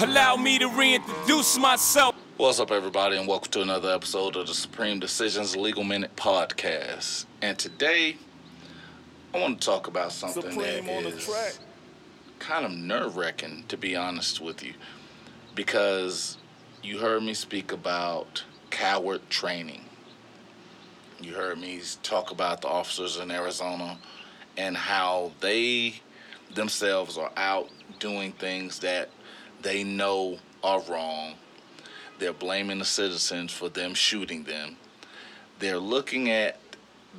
Allow me to reintroduce myself. What's up, everybody, and welcome to another episode of the Supreme Decisions Legal Minute Podcast. And today, I want to talk about something Supreme that track. kind of nerve wracking, to be honest with you, because you heard me speak about coward training. You heard me talk about the officers in Arizona and how they themselves are out doing things that they know are wrong. They're blaming the citizens for them shooting them. They're looking at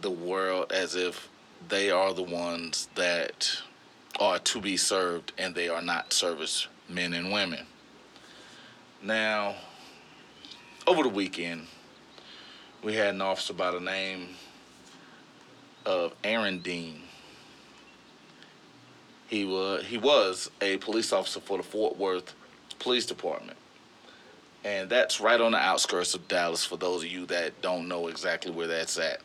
the world as if they are the ones that are to be served and they are not service men and women. Now, over the weekend, we had an officer by the name of Aaron Dean. He was he was a police officer for the Fort Worth Police Department. And that's right on the outskirts of Dallas for those of you that don't know exactly where that's at.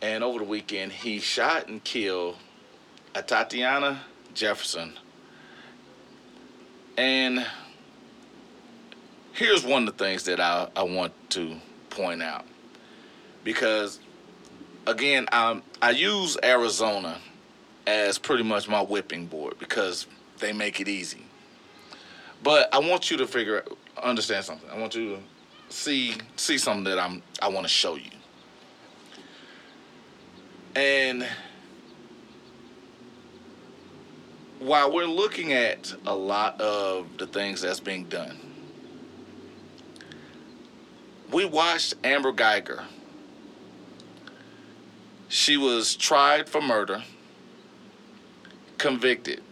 And over the weekend, he shot and killed Atatiana Jefferson. And here's one of the things that I, I want to point out. Because, again, I, I use Arizona as pretty much my whipping board because they make it easy. But I want you to figure understand something. I want you to see see something that I'm I want to show you. And while we're looking at a lot of the things that's being done, we watched Amber Guyger. She was tried for murder, convicted.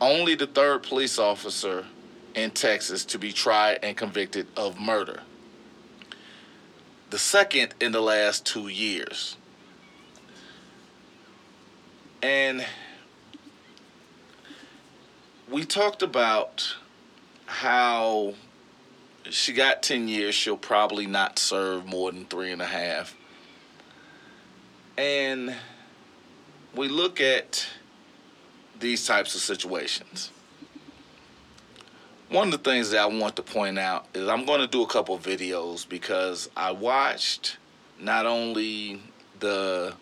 Only the third police officer in Texas to be tried and convicted of murder. The second in the last two years. And we talked about how she got 10 years. She'll probably not serve more than three and a half. And we look at these types of situations. One of the things that I want to point out is I'm going to do a couple videos because I watched not only the,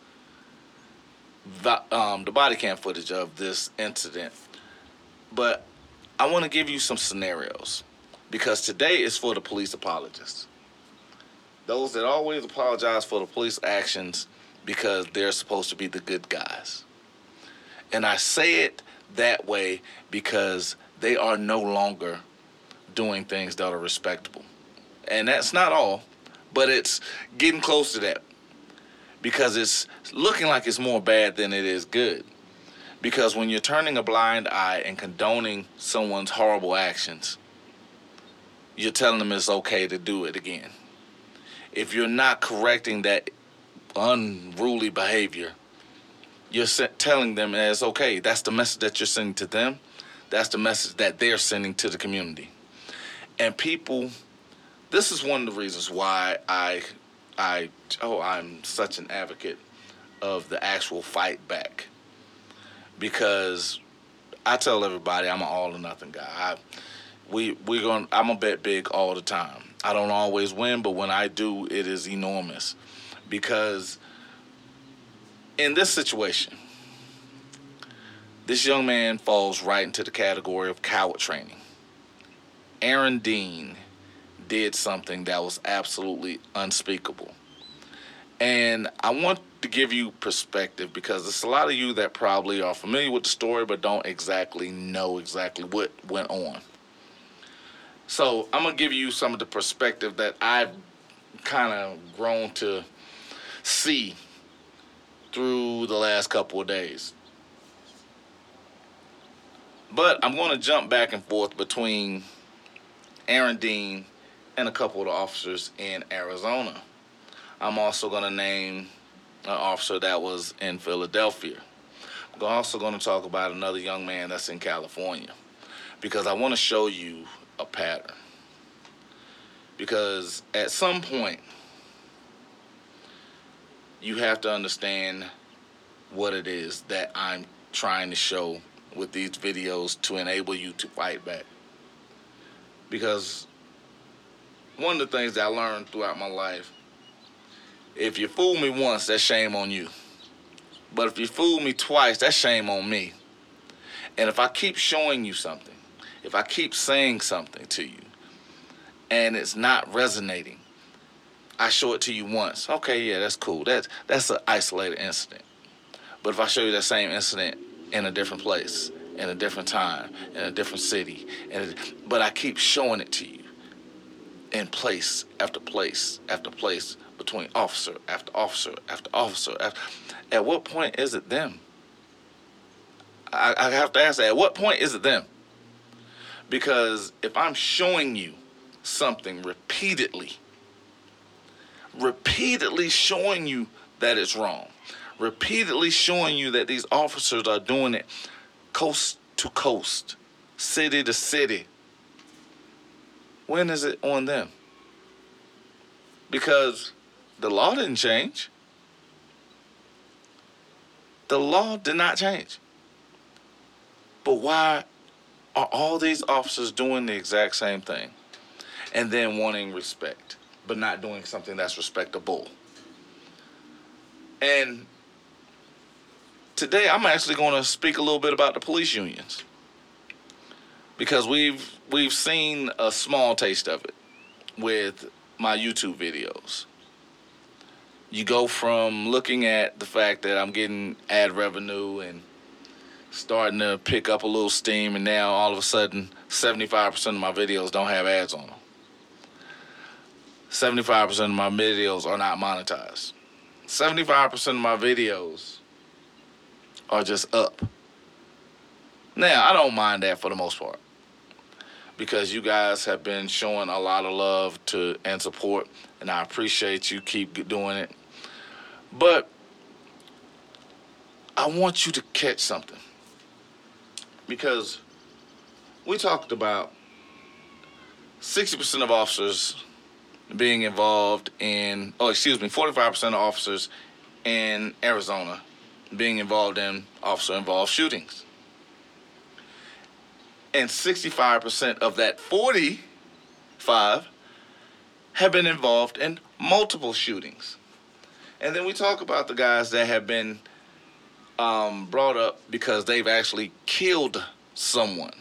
um, the body cam footage of this incident, but I want to give you some scenarios because today is for the police apologists. Those that always apologize for the police actions because they're supposed to be the good guys. And I say it that way because they are no longer doing things that are respectable. And that's not all, but it's getting close to that because it's looking like it's more bad than it is good. Because when you're turning a blind eye and condoning someone's horrible actions, you're telling them it's okay to do it again. If you're not correcting that unruly behavior, you're telling them as okay. That's the message that you're sending to them. That's the message that they're sending to the community. And people, this is one of the reasons why I, I, oh, I'm such an advocate of the actual fight back. Because I tell everybody I'm an all or nothing guy. I, we we going I'm a bet big all the time. I don't always win, but when I do, it is enormous. Because in this situation, this young man falls right into the category of coward training. Aaron Dean did something that was absolutely unspeakable. And I want to give you perspective because there's a lot of you that probably are familiar with the story but don't exactly know exactly what went on. So I'm gonna give you some of the perspective that I've kind of grown to see through the last couple of days. But I'm going to jump back and forth between Aaron Dean and a couple of the officers in Arizona. I'm also going to name an officer that was in Philadelphia. I'm also going to talk about another young man that's in California because I want to show you a pattern. Because at some point, you have to understand what it is that I'm trying to show with these videos to enable you to fight back. because one of the things that I learned throughout my life, if you fool me once, that's shame on you. But if you fool me twice, that's shame on me. And if I keep showing you something, if I keep saying something to you, and it's not resonating, I show it to you once. Okay, yeah, that's cool. That's that's an isolated incident. But if I show you that same incident in a different place, in a different time, in a different city, and but I keep showing it to you in place after place after place between officer after officer after officer. After, at what point is it them? I, I have to ask that. At what point is it them? Because if I'm showing you something repeatedly, repeatedly showing you that it's wrong, repeatedly showing you that these officers are doing it coast to coast, city to city, when is it on them? Because the law didn't change. The law did not change. But why are all these officers doing the exact same thing and then wanting respect, but not doing something that's respectable? And today I'm actually going to speak a little bit about the police unions because we've we've seen a small taste of it with my YouTube videos. You go from looking at the fact that I'm getting ad revenue and starting to pick up a little steam, and now all of a sudden, 75% of my videos don't have ads on them. 75% of my videos are not monetized. 75% of my videos are just up. Now, I don't mind that for the most part because you guys have been showing a lot of love to and support, and I appreciate you keep doing it. But I want you to catch something because we talked about 60% of officers being involved in, oh, excuse me, 45% of officers in Arizona being involved in officer involved shootings and 65% of that 45 have been involved in multiple shootings. And then we talk about the guys that have been um, brought up because they've actually killed someone.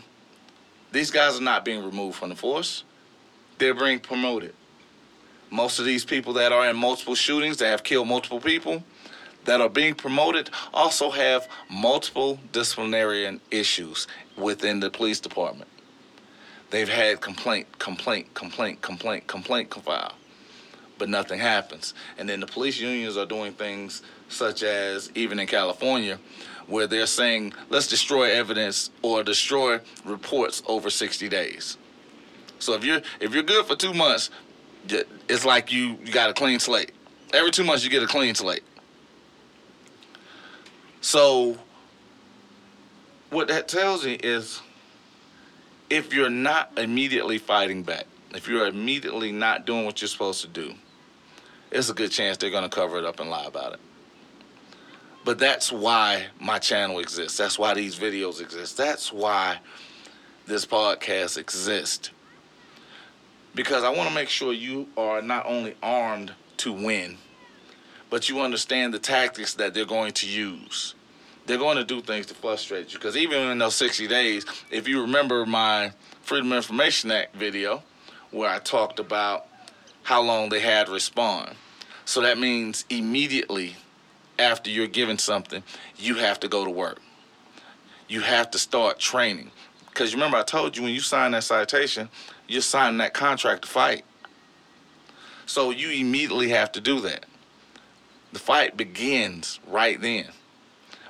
These guys are not being removed from the force, they're being promoted. Most of these people that are in multiple shootings that have killed multiple people that are being promoted also have multiple disciplinary issues within the police department. They've had complaint, complaint, complaint, complaint, complaint file, but nothing happens. And then the police unions are doing things such as, even in California, where they're saying, let's destroy evidence or destroy reports over 60 days. So if you're if you're good for two months, it's like you, you got a clean slate. Every two months you get a clean slate. So what that tells me is if you're not immediately fighting back, if you're immediately not doing what you're supposed to do, it's a good chance they're going to cover it up and lie about it. But that's why my channel exists. That's why these videos exist. That's why this podcast exists. Because I want to make sure you are not only armed to win, but you understand the tactics that they're going to use. They're going to do things to frustrate you. Because even in those 60 days, if you remember my Freedom of Information Act video, where I talked about how long they had to respond. So that means immediately after you're given something, you have to go to work. You have to start training. Because remember, I told you when you sign that citation, you're signing that contract to fight. So you immediately have to do that. The fight begins right then.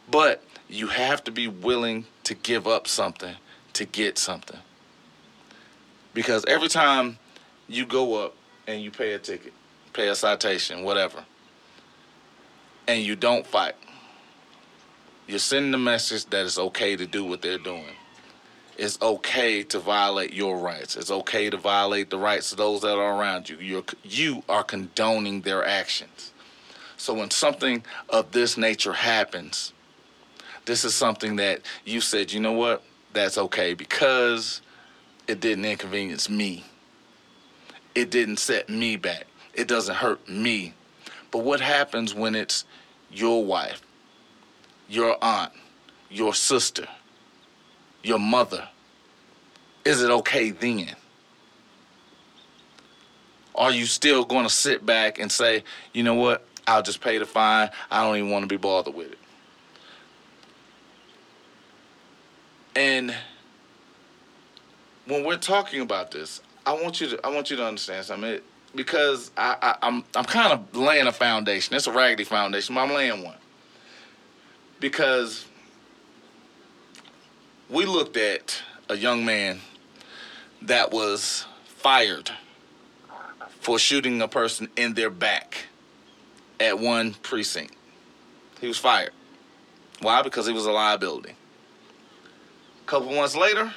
But you have to be willing to give up something to get something. Because every time you go up and you pay a ticket, pay a citation, whatever, and you don't fight, you're sending the message that it's okay to do what they're doing. It's okay to violate your rights. It's okay to violate the rights of those that are around you. You're, you are condoning their actions. So when something of this nature happens, this is something that you said, you know what, that's okay because it didn't inconvenience me. It didn't set me back. It doesn't hurt me. But what happens when it's your wife, your aunt, your sister, your mother? Is it okay then? Are you still going to sit back and say, you know what? I'll just pay the fine. I don't even want to be bothered with it. And when we're talking about this, I want you to I want you to understand something because I, I I'm I'm kind of laying a foundation. It's a raggedy foundation, but I'm laying one because we looked at a young man that was fired for shooting a person in their back at one precinct. He was fired. Why? Because he was a liability. A couple months later,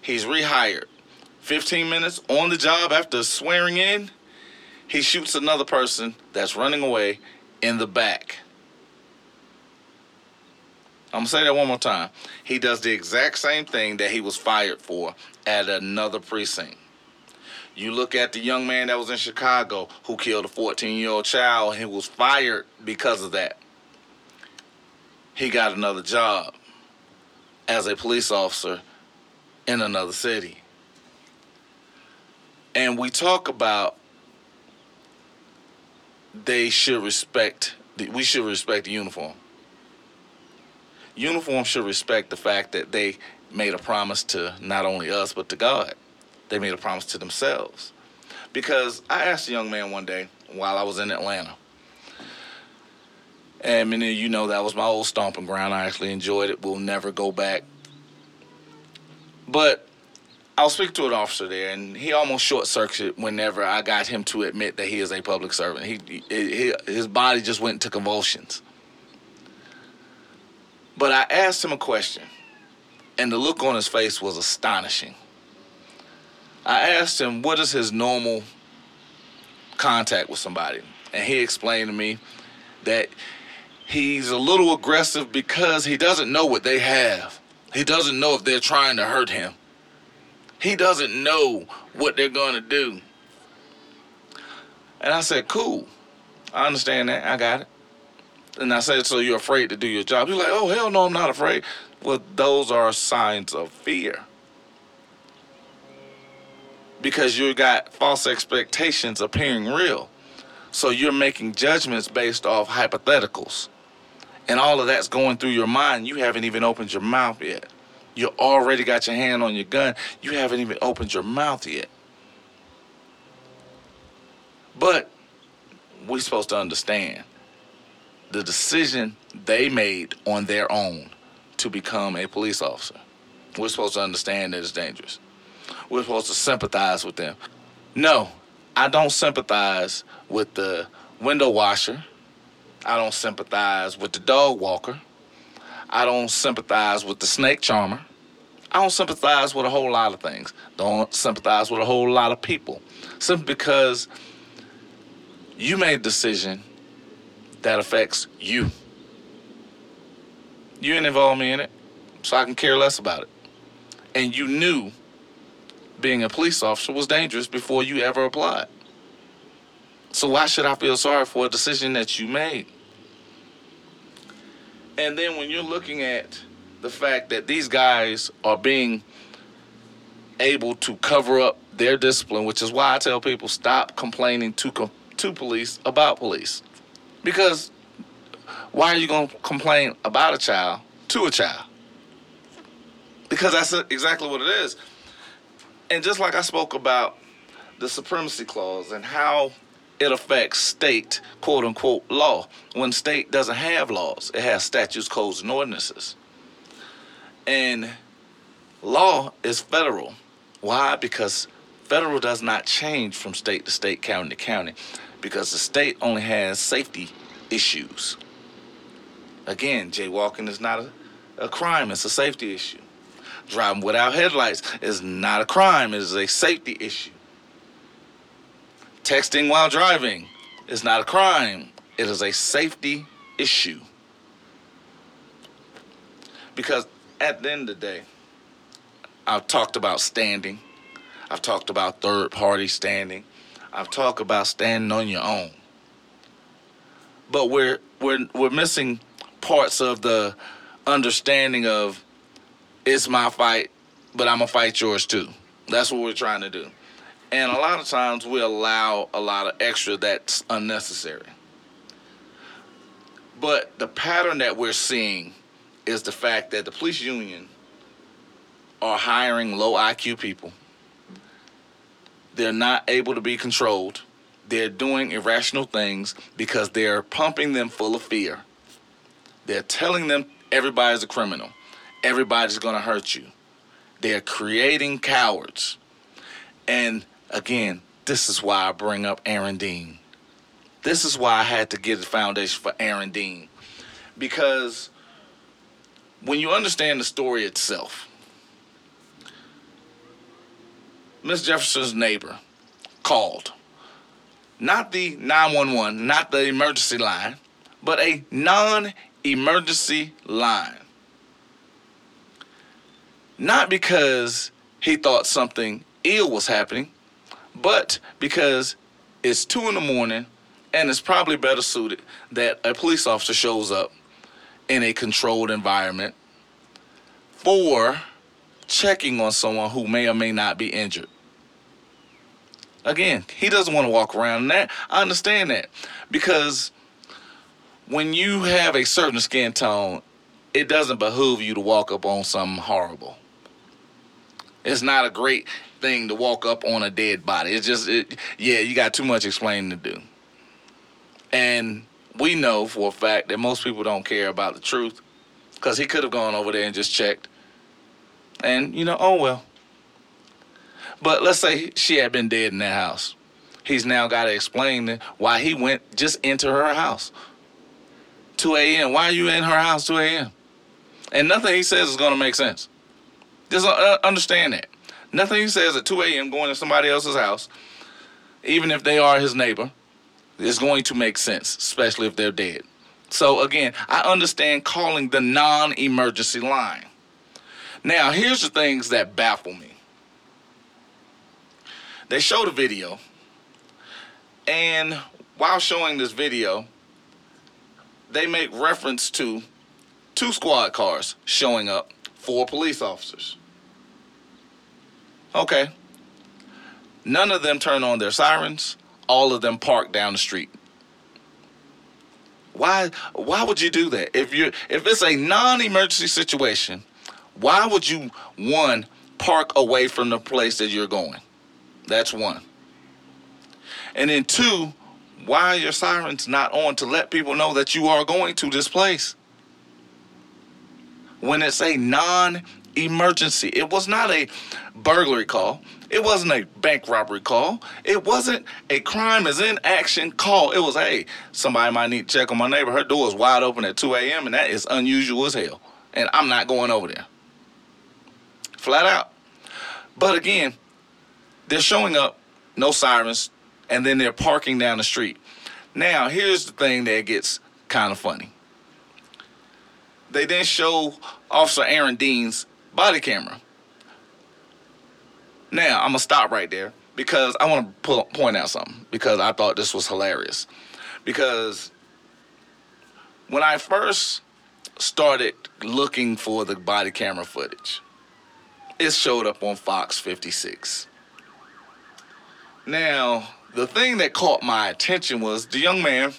he's rehired. 15 minutes on the job after swearing in, he shoots another person that's running away in the back. I'm gonna say that one more time. He does the exact same thing that he was fired for at another precinct. You look at the young man that was in Chicago who killed a 14 year old child and was fired because of that. He got another job as a police officer in another city. And we talk about they should respect, we should respect the uniform. Uniform should respect the fact that they made a promise to not only us, but to God. They made a promise to themselves. Because I asked a young man one day while I was in Atlanta, and many of you know that was my old stomping ground. I actually enjoyed it. We'll never go back. But I was speaking to an officer there, and he almost short circuited whenever I got him to admit that he is a public servant. He, he, his body just went into convulsions. But I asked him a question, and the look on his face was astonishing. I asked him what is his normal contact with somebody, and he explained to me that he's a little aggressive because he doesn't know what they have. He doesn't know if they're trying to hurt him. He doesn't know what they're going to do. And I said, cool. I understand that. I got it. And I said, so you're afraid to do your job? He's like, oh, hell no, I'm not afraid. Well, those are signs of fear. Because you got false expectations appearing real. So you're making judgments based off hypotheticals. And all of that's going through your mind. You haven't even opened your mouth yet. You already got your hand on your gun. You haven't even opened your mouth yet. But we're supposed to understand the decision they made on their own to become a police officer. We're supposed to understand that it's dangerous. We're supposed to sympathize with them. No, I don't sympathize with the window washer. I don't sympathize with the dog walker. I don't sympathize with the snake charmer. I don't sympathize with a whole lot of things. Don't sympathize with a whole lot of people. Simply because you made a decision that affects you. You didn't involve me in it, so I can care less about it. And you knew being a police officer was dangerous before you ever applied. So why should I feel sorry for a decision that you made? And then when you're looking at the fact that these guys are being able to cover up their discipline, which is why I tell people stop complaining to to police about police. Because why are you going to complain about a child to a child? Because that's exactly what it is. And just like I spoke about the supremacy clause and how it affects state quote unquote law when state doesn't have laws it has statutes codes and ordinances and law is federal why because federal does not change from state to state county to county because the state only has safety issues again jaywalking is not a, a crime it's a safety issue driving without headlights is not a crime it is a safety issue Texting while driving is not a crime, it is a safety issue. Because at the end of the day, I've talked about standing. I've talked about third party standing. I've talked about standing on your own. But we're we're we're missing parts of the understanding of it's my fight, but I'm gonna fight yours too. That's what we're trying to do. And a lot of times we allow a lot of extra that's unnecessary. But the pattern that we're seeing is the fact that the police union are hiring low IQ people. They're not able to be controlled. They're doing irrational things because they're pumping them full of fear. They're telling them everybody's a criminal. Everybody's going to hurt you. They're creating cowards. And again, this is why I bring up Aaron Dean. This is why I had to get the foundation for Aaron Dean. Because when you understand the story itself, Miss Jefferson's neighbor called. Not the 911, not the emergency line, but a non emergency line. Not because he thought something ill was happening, but because it's two in the morning and it's probably better suited that a police officer shows up in a controlled environment for checking on someone who may or may not be injured. Again, he doesn't want to walk around in that. I understand that because when you have a certain skin tone, it doesn't behoove you to walk up on something horrible. It's not a great thing to walk up on a dead body. It's just, it, yeah, you got too much explaining to do. And we know for a fact that most people don't care about the truth because he could have gone over there and just checked. And, you know, oh well. But let's say she had been dead in that house. He's now got to explain why he went just into her house. 2 a.m. Why are you in her house 2 a.m.? And nothing he says is going to make sense. Just uh, understand that. Nothing he says at 2 a.m. going to somebody else's house, even if they are his neighbor, is going to make sense, especially if they're dead. So again, I understand calling the non-emergency line. Now, here's the things that baffle me. They showed a video, and while showing this video, they make reference to two squad cars showing up, four police officers. Okay. None of them turn on their sirens. All of them park down the street. Why why would you do that? If you if it's a non-emergency situation, why would you one park away from the place that you're going? That's one. And then two, why are your sirens not on to let people know that you are going to this place? When it's a non emergency, it was not a burglary call. It wasn't a bank robbery call. It wasn't a crime is in action call. It was, hey, somebody might need to check on my neighbor. Her door is wide open at 2 a.m., and that is unusual as hell. And I'm not going over there. Flat out. But again, they're showing up, no sirens, and then they're parking down the street. Now, here's the thing that gets kind of funny. They then show Officer Aaron Dean's body camera. Now, I'm going to stop right there because I want to point out something because I thought this was hilarious. Because when I first started looking for the body camera footage, it showed up on Fox 56. Now, the thing that caught my attention was the young man.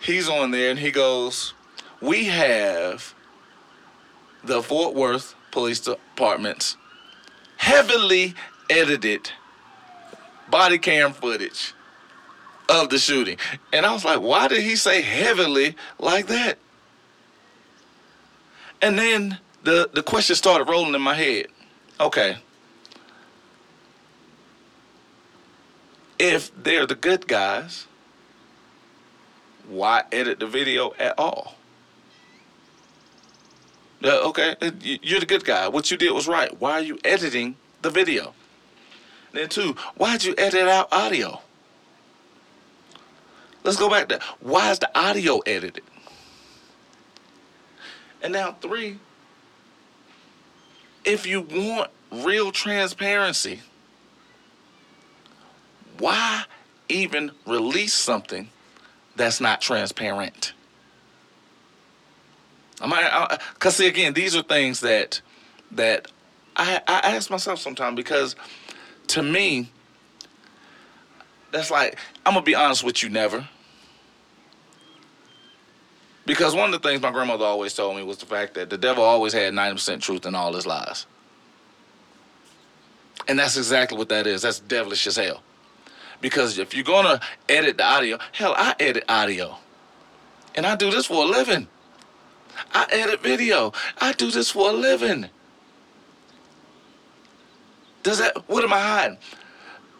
He's on there and he goes, We have the Fort Worth Police Department's heavily edited body cam footage of the shooting. And I was like, why did he say heavily like that? And then the, the question started rolling in my head. Okay. if they're the good guys, why edit the video at all? Uh, okay, you're the good guy. What you did was right. Why are you editing the video? Then two, why'd you edit out audio? Let's go back to why is the audio edited? And now three, if you want real transparency, why even release something that's not transparent? I might, cause see again, these are things that that I I ask myself sometimes because to me, that's like I'm gonna be honest with you, never. Because one of the things my grandmother always told me was the fact that the devil always had 90% truth in all his lies. And that's exactly what that is. That's devilish as hell. Because if you're gonna edit the audio, hell, I edit audio. And I do this for a living. I edit video. I do this for a living. Does that what am I hiding?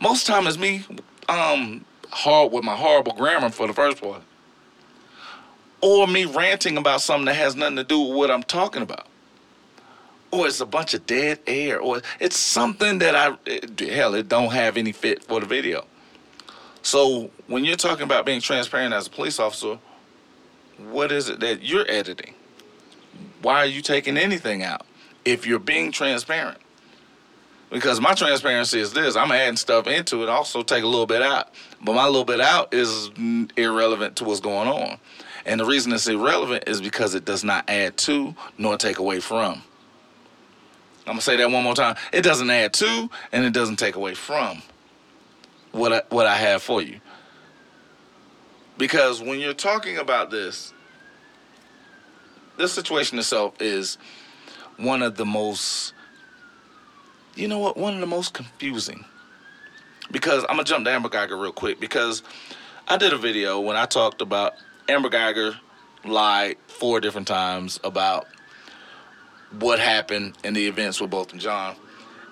Most time it's me um hard with my horrible grammar for the first part. Or me ranting about something that has nothing to do with what I'm talking about. Or it's a bunch of dead air, or it's something that I eh, hell, it don't have any fit for the video. So when you're talking about being transparent as a police officer, what is it that you're editing? Why are you taking anything out if you're being transparent? Because my transparency is this I'm adding stuff into it, also take a little bit out. But my little bit out is irrelevant to what's going on. And the reason it's irrelevant is because it does not add to nor take away from. I'm gonna say that one more time. It doesn't add to and it doesn't take away from what I, what I have for you. Because when you're talking about this, this situation itself is one of the most, you know what, one of the most confusing. Because I'm gonna jump to Amber Guyger real quick because I did a video when I talked about Amber Guyger lied four different times about what happened in the events with Botham Jean.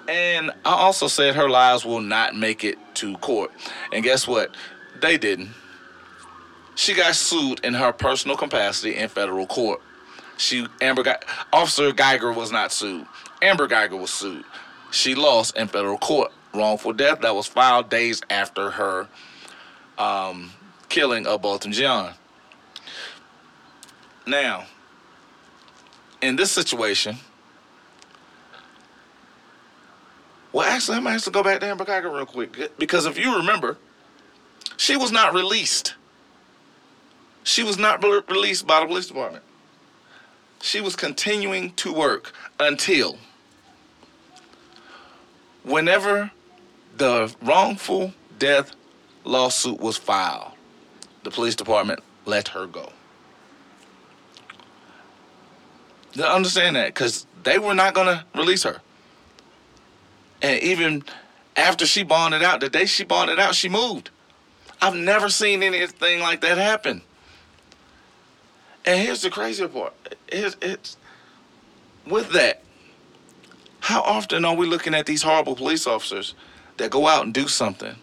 And I also said her lies will not make it to court. And guess what? They didn't. She got sued in her personal capacity in federal court. She Amber got Officer Guyger was not sued. Amber Guyger was sued. She lost in federal court. Wrongful death that was filed days after her um, killing of Botham Jean. Now, in this situation, well, actually, I'm gonna have to go back to Amber Guyger real quick because if you remember, she was not released. She was not released by the police department. She was continuing to work until whenever the wrongful death lawsuit was filed, the police department let her go. To understand that because they were not to release her. And even after she bonded out, the day she bonded out, she moved. I've never seen anything like that happen. And here's the crazy part. It's, it's with that. How often are we looking at these horrible police officers that go out and do something,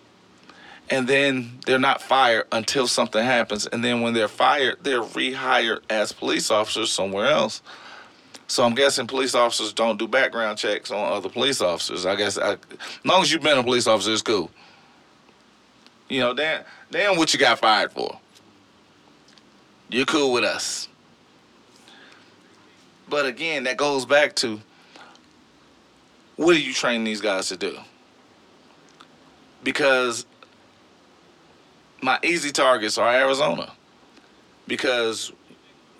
and then they're not fired until something happens, and then when they're fired, they're rehired as police officers somewhere else. So I'm guessing police officers don't do background checks on other police officers. I guess I, as long as you've been a police officer, it's cool. You know, damn, damn what you got fired for. You're cool with us. But again, that goes back to what are you training these guys to do? Because my easy targets are Arizona. Because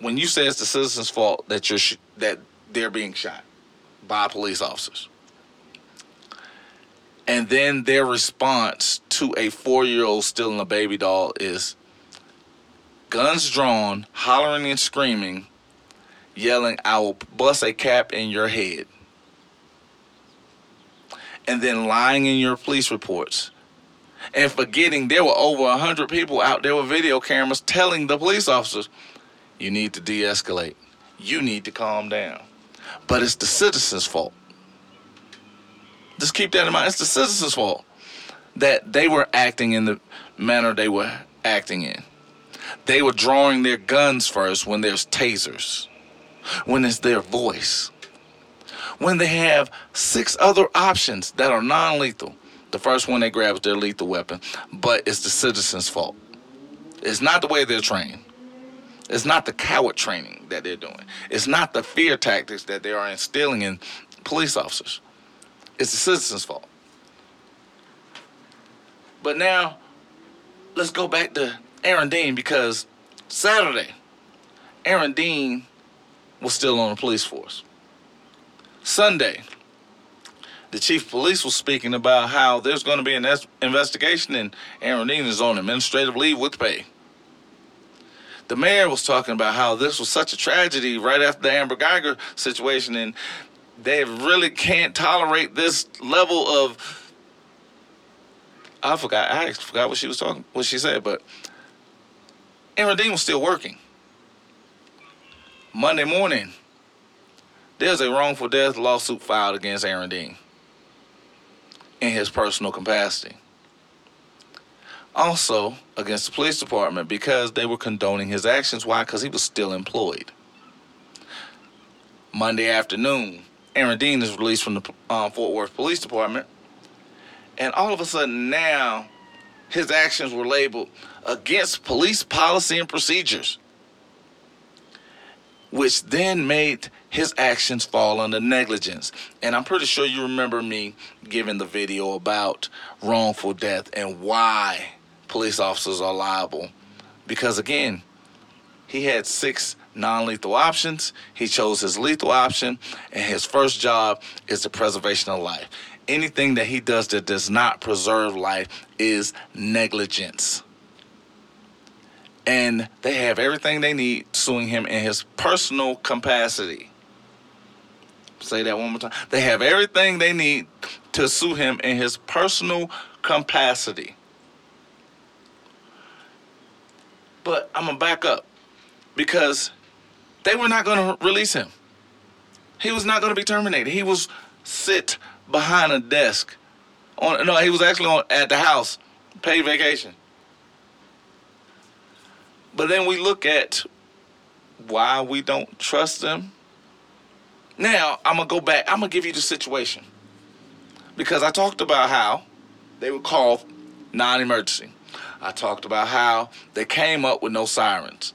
when you say it's the citizens' fault that you're sh- that they're being shot by police officers, and then their response to a four-year-old stealing a baby doll is guns drawn, hollering and screaming, yelling, "I will bust a cap in your head," and then lying in your police reports. And forgetting there were over a hundred people out there with video cameras telling the police officers, you need to de escalate. You need to calm down. But it's the citizens' fault. Just keep that in mind. It's the citizens' fault that they were acting in the manner they were acting in. They were drawing their guns first when there's tasers, when it's their voice, when they have six other options that are non lethal. The first one they grab is their lethal weapon, but it's the citizens' fault. It's not the way they're trained. It's not the coward training that they're doing. It's not the fear tactics that they are instilling in police officers. It's the citizens' fault. But now, let's go back to Aaron Dean because Saturday, Aaron Dean was still on the police force. Sunday, the chief of police was speaking about how there's going to be an investigation and Aaron Dean is on administrative leave with pay. The mayor was talking about how this was such a tragedy right after the Amber Guyger situation and they really can't tolerate this level of I forgot I forgot what she was talking what she said, but Aaron Dean was still working. Monday morning, there's a wrongful death lawsuit filed against Aaron Dean in his personal capacity. Also against the police department because they were condoning his actions. Why? Because he was still employed. Monday afternoon, Aaron Dean is released from the um, Fort Worth Police Department, and all of a sudden now, his actions were labeled against police policy and procedures, which then made his actions fall under negligence. And I'm pretty sure you remember me giving the video about wrongful death and why police officers are liable. Because again, he had six non lethal options. He chose his lethal option, and his first job is the preservation of life. Anything that he does that does not preserve life is negligence. And they have everything they need suing him in his personal capacity. Say that one more time. They have everything they need to sue him in his personal capacity. But I'm to back up because they were not to release him. He was not to be terminated. He was sit behind a desk. On no, he was actually on at the house, paid vacation. But then we look at why we don't trust them. Now I'm gonna go back. I'm gonna give you the situation because I talked about how they would call non-emergency. I talked about how they came up with no sirens.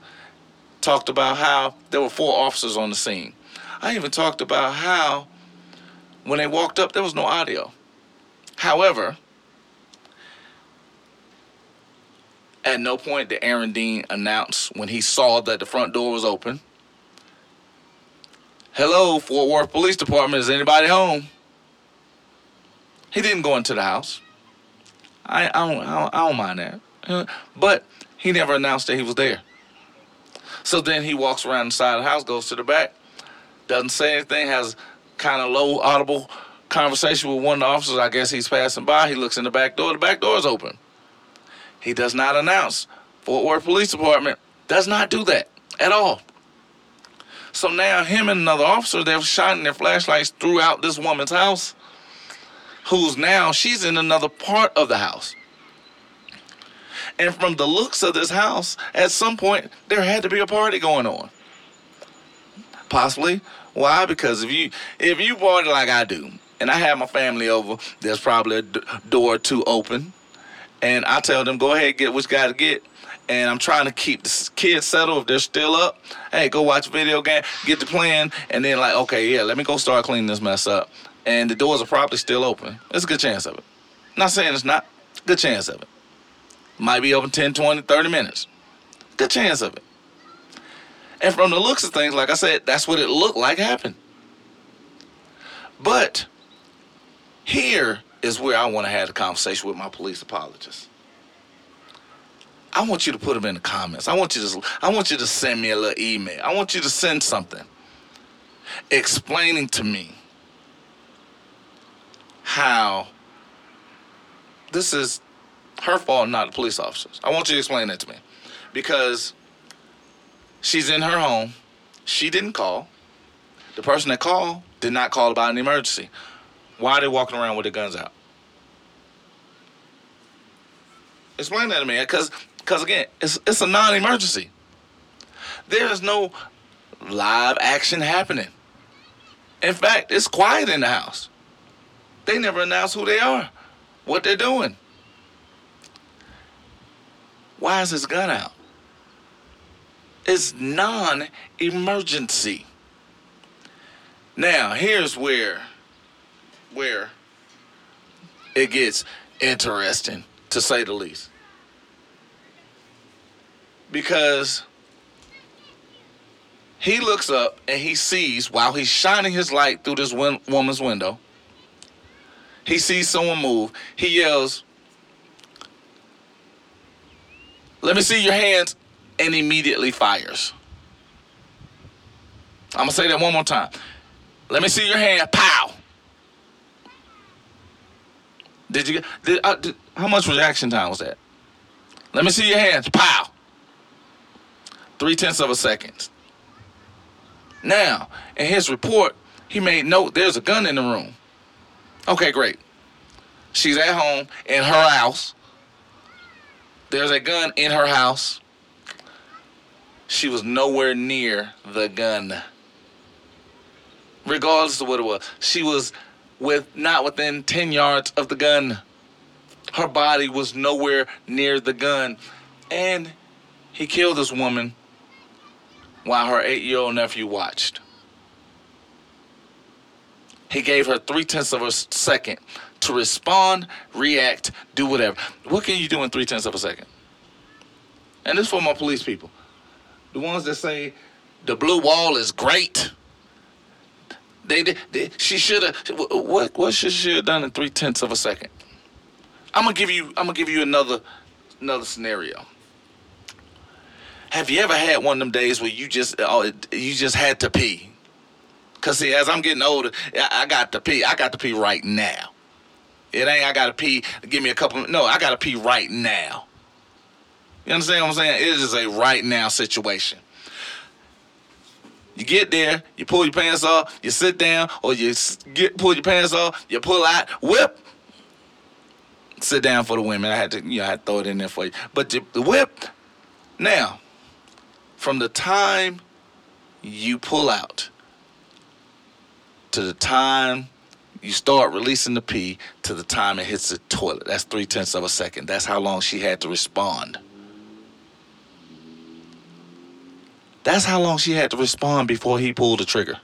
Talked about how there were four officers on the scene. I even talked about how when they walked up, there was no audio. However, at no point did Aaron Dean announce when he saw that the front door was open. Hello, Fort Worth Police Department. Is anybody home? He didn't go into the house. I, I, don't, I, don't, I don't mind that. But he never announced that he was there. So then he walks around the side of the house, goes to the back, doesn't say anything, has kind of low audible conversation with one of the officers. I guess he's passing by. He looks in the back door. The back door is open. He does not announce. Fort Worth Police Department does not do that at all. So now him and another officer, they're shining their flashlights throughout this woman's house, who's now, she's in another part of the house. And from the looks of this house, at some point, there had to be a party going on. Possibly. Why? Because if you if you party like I do, and I have my family over, there's probably a d- door or two open, and I tell them go ahead get what you got to get. And I'm trying to keep the kids settled if they're still up. Hey, go watch video game, get the plan, and then like, okay, yeah, let me go start cleaning this mess up. And the doors are probably still open. There's a good chance of it. Not saying it's not. Good chance of it. Might be open 10, 20, 30 minutes. Good chance of it. And from the looks of things, like I said, that's what it looked like happened. But here is where I want to have a conversation with my police apologist. I want you to put them in the comments. I want you to I want you to send me a little email. I want you to send something explaining to me how this is her fault, not the police officers. I want you to explain that to me. Because she's in her home. She didn't call. The person that called did not call about an emergency. Why are they walking around with their guns out? Explain that to me. Because, because again, it's, it's a non emergency. There is no live action happening. In fact, it's quiet in the house. They never announce who they are, what they're doing. Why is his gun out? It's non emergency. Now, here's where where it gets interesting, to say the least. Because he looks up and he sees, while he's shining his light through this win- woman's window, he sees someone move. He yells, Let me see your hands, and immediately fires. I'm gonna say that one more time. Let me see your hand. Pow. Did you? Did, uh, how much reaction time was that? Let me see your hands. Pow. Three tenths of a second. Now, in his report, he made note there's a gun in the room. Okay, great. She's at home in her house. There's a gun in her house. She was nowhere near the gun. Regardless of what it was, she was with not within 10 yards of the gun. Her body was nowhere near the gun. And he killed this woman while her eight year old nephew watched. He gave her three tenths of a second to respond, react, do whatever. What can you do in three tenths of a second? And this for my police people. The ones that say the blue wall is great. They, they she should have what what should she have done in three tenths of a second? I'm gonna give you I'm gonna give you another another scenario. Have you ever had one of them days where you just oh, you just had to pee? Cause see, as I'm getting older, I got to pee. I got to pee right now. It ain't I gotta pee. Give me a couple. No, I gotta pee right now. You understand what I'm saying? It is a right now situation. You get there, you pull your pants off, you sit down, or you get pull your pants off, you pull out, whip. Sit down for the women. I had to, you know, I had to throw it in there for you. But the, the whip, now, from the time you pull out to the time you start releasing the pee to the time it hits the toilet. That's three tenths of a second. That's how long she had to respond. That's how long she had to respond before he pulled the trigger.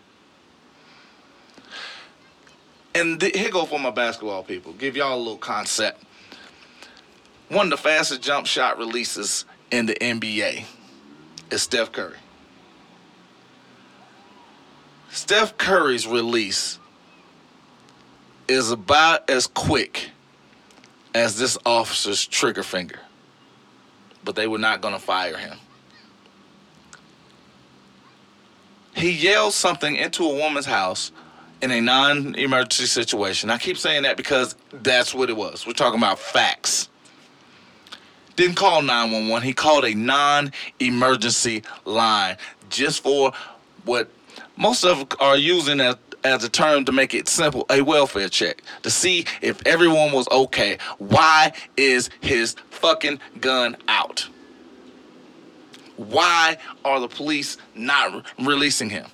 And th- here go for my basketball people. Give y'all a little concept. One of the fastest jump shot releases in the NBA is Steph Curry. Steph Curry's release is about as quick as this officer's trigger finger. But they were not going to fire him. He yelled something into a woman's house in a non emergency situation. I keep saying that because that's what it was. We're talking about facts. Didn't call 911, he called a non emergency line just for what most of are using as, as a term to make it simple a welfare check to see if everyone was okay. Why is his fucking gun out? Why are the police not releasing him?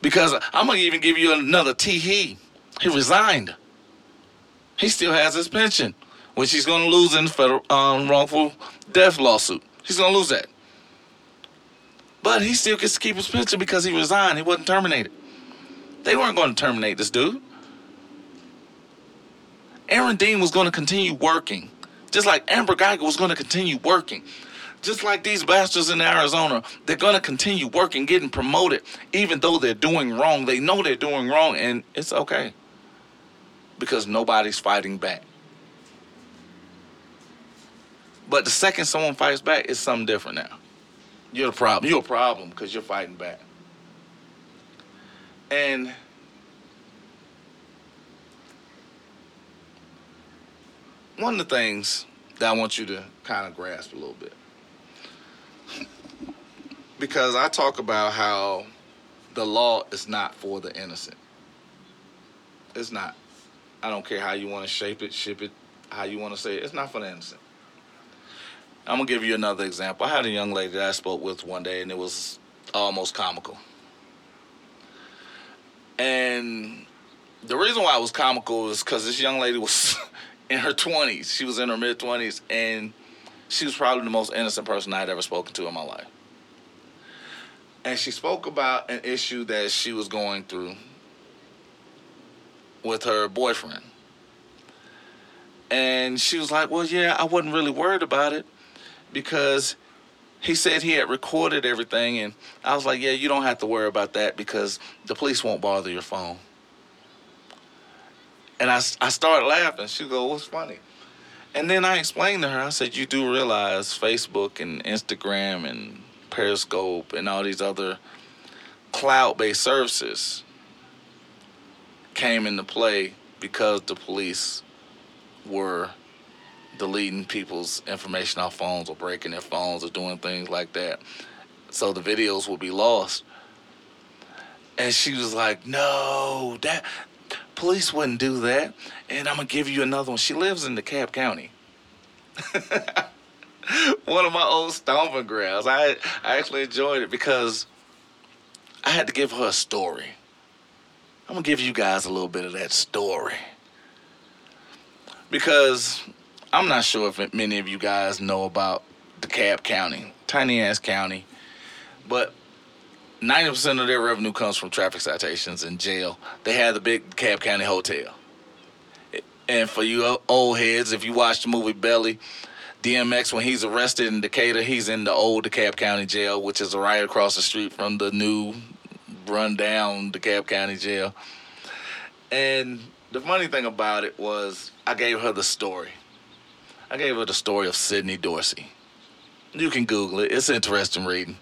Because I'm gonna even give you another T. He he resigned. He still has his pension, which he's gonna lose in the federal um, wrongful death lawsuit. He's gonna lose that. But he still gets to keep his pension because he resigned. He wasn't terminated. They weren't going to terminate this dude. Aaron Dean was going to continue working, just like Amber Guyger was going to continue working just like these bastards in Arizona, they're gonna continue working, getting promoted, even though they're doing wrong. They know they're doing wrong, and it's okay because nobody's fighting back. But the second someone fights back, it's something different now. You're the problem. You're a problem because you're fighting back. And one of the things that I want you to kind of grasp a little bit because I talk about how the law is not for the innocent. It's not. I don't care how you want to shape it, ship it, how you want to say it. It's not for the innocent. I'm gonna give you another example. I had a young lady that I spoke with one day, and it was almost comical. And the reason why it was comical is because this young lady was in her 20s. She was in her mid 20s, and she was probably the most innocent person I had ever spoken to in my life and she spoke about an issue that she was going through with her boyfriend. And she was like, Well, yeah, I wasn't really worried about it because he said he had recorded everything. And I was like, Yeah, you don't have to worry about that because the police won't bother your phone. And I, I started laughing. She go, What's funny? And then I explained to her, I said, You do realize Facebook and Instagram and Periscope and all these other cloud based services came into play because the police were deleting people's information off phones or breaking their phones or doing things like that. So the videos will be lost. And she was like, No, that police wouldn't do that. And I'm gonna give you another one. She lives in DeKalb County. one of my old stomping grounds. I I actually enjoyed it because I had to give her a story. I'm gonna give you guys a little bit of that story because I'm not sure if many of you guys know about DeKalb County, tiny ass county, but 90% of their revenue comes from traffic citations and jail. They have the big DeKalb County Hotel. And for you old heads, if you watch the movie Belly, DMX, when he's arrested in Decatur, he's in the old DeKalb County Jail, which is right across the street from the new, run-down DeKalb County Jail. And the funny thing about it was, I gave her the story. I gave her the story of Sidney Dorsey. You can Google it. It's interesting reading.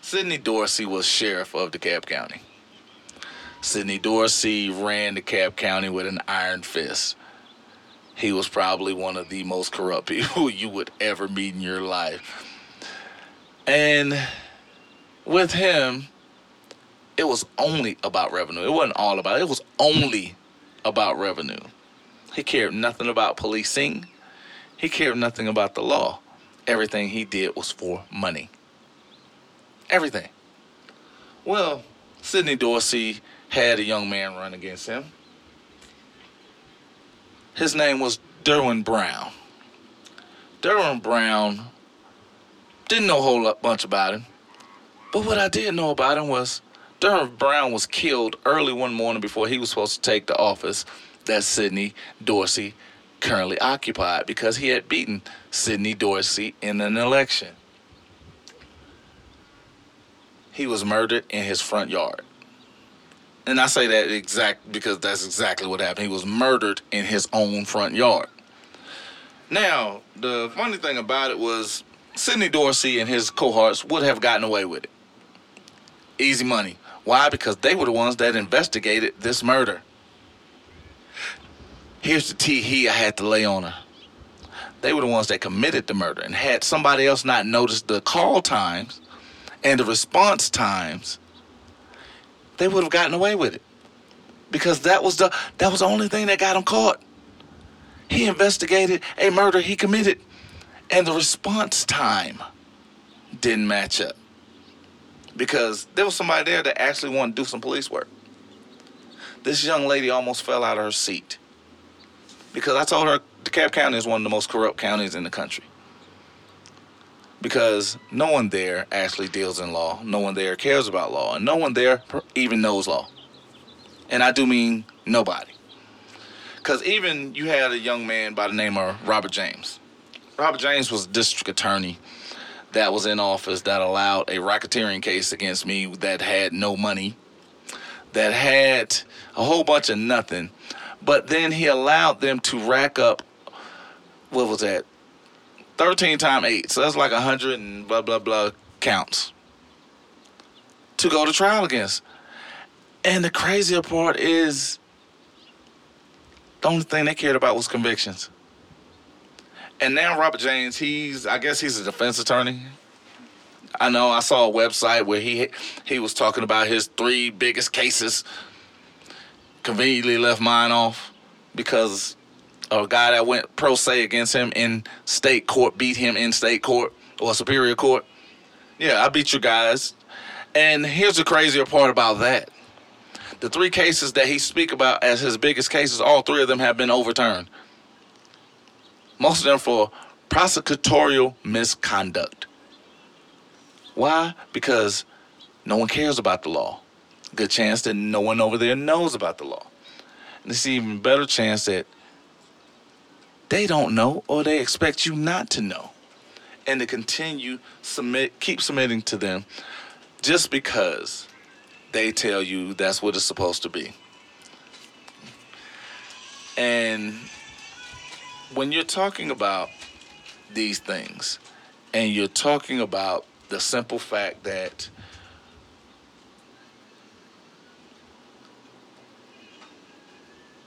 Sidney Dorsey was sheriff of DeKalb County. Sidney Dorsey ran DeKalb County with an iron fist he was probably one of the most corrupt people you would ever meet in your life. And with him, it was only about revenue. It wasn't all about it, it was only about revenue. He cared nothing about policing. He cared nothing about the law. Everything he did was for money. Everything. Well, Sidney Dorsey had a young man run against him. His name was Derwin Brown. Derwin Brown didn't know a whole lot, bunch about him. But what I did know about him was Derwin Brown was killed early one morning before he was supposed to take the office that Sidney Dorsey currently occupied because he had beaten Sidney Dorsey in an election. He was murdered in his front yard and I say that exact because that's exactly what happened. He was murdered in his own front yard. Now, the funny thing about it was Sidney Dorsey and his cohorts would have gotten away with it. Easy money. Why? Because they were the ones that investigated this murder. Here's the tea he I had to lay on her. They were the ones that committed the murder and had somebody else not noticed the call times and the response times they would have gotten away with it because that was the that was the only thing that got him caught. He investigated a murder he committed, and the response time didn't match up because there was somebody there that actually wanted to do some police work. This young lady almost fell out of her seat because I told her DeKalb County is one of the most corrupt counties in the country because no one there actually deals in law. No one there cares about law, and no one there even knows law. And I do mean nobody. Because even you had a young man by the name of Robert James. Robert James was district attorney that was in office that allowed a racketeering case against me that had no money, that had a whole bunch of nothing. But then he allowed them to rack up, what was that, 13 times 8. So that's like 100 and blah, blah, blah counts to go to trial against. And the crazier part is the only thing they cared about was convictions. And now Robert James, he's I guess he's a defense attorney. I know I saw a website where he he was talking about his three biggest cases. Conveniently left mine off because a guy that went pro se against him in state court beat him in state court or superior court. Yeah, I beat you guys. And here's the crazier part about that. The three cases that he speak about as his biggest cases, all three of them have been overturned. Most of them for prosecutorial misconduct. Why? Because no one cares about the law. Good chance that no one over there knows about the law. And it's even better chance that they don't know or they expect you not to know. And to continue submit keep submitting to them just because they tell you that's what it's supposed to be. And when you're talking about these things and you're talking about the simple fact that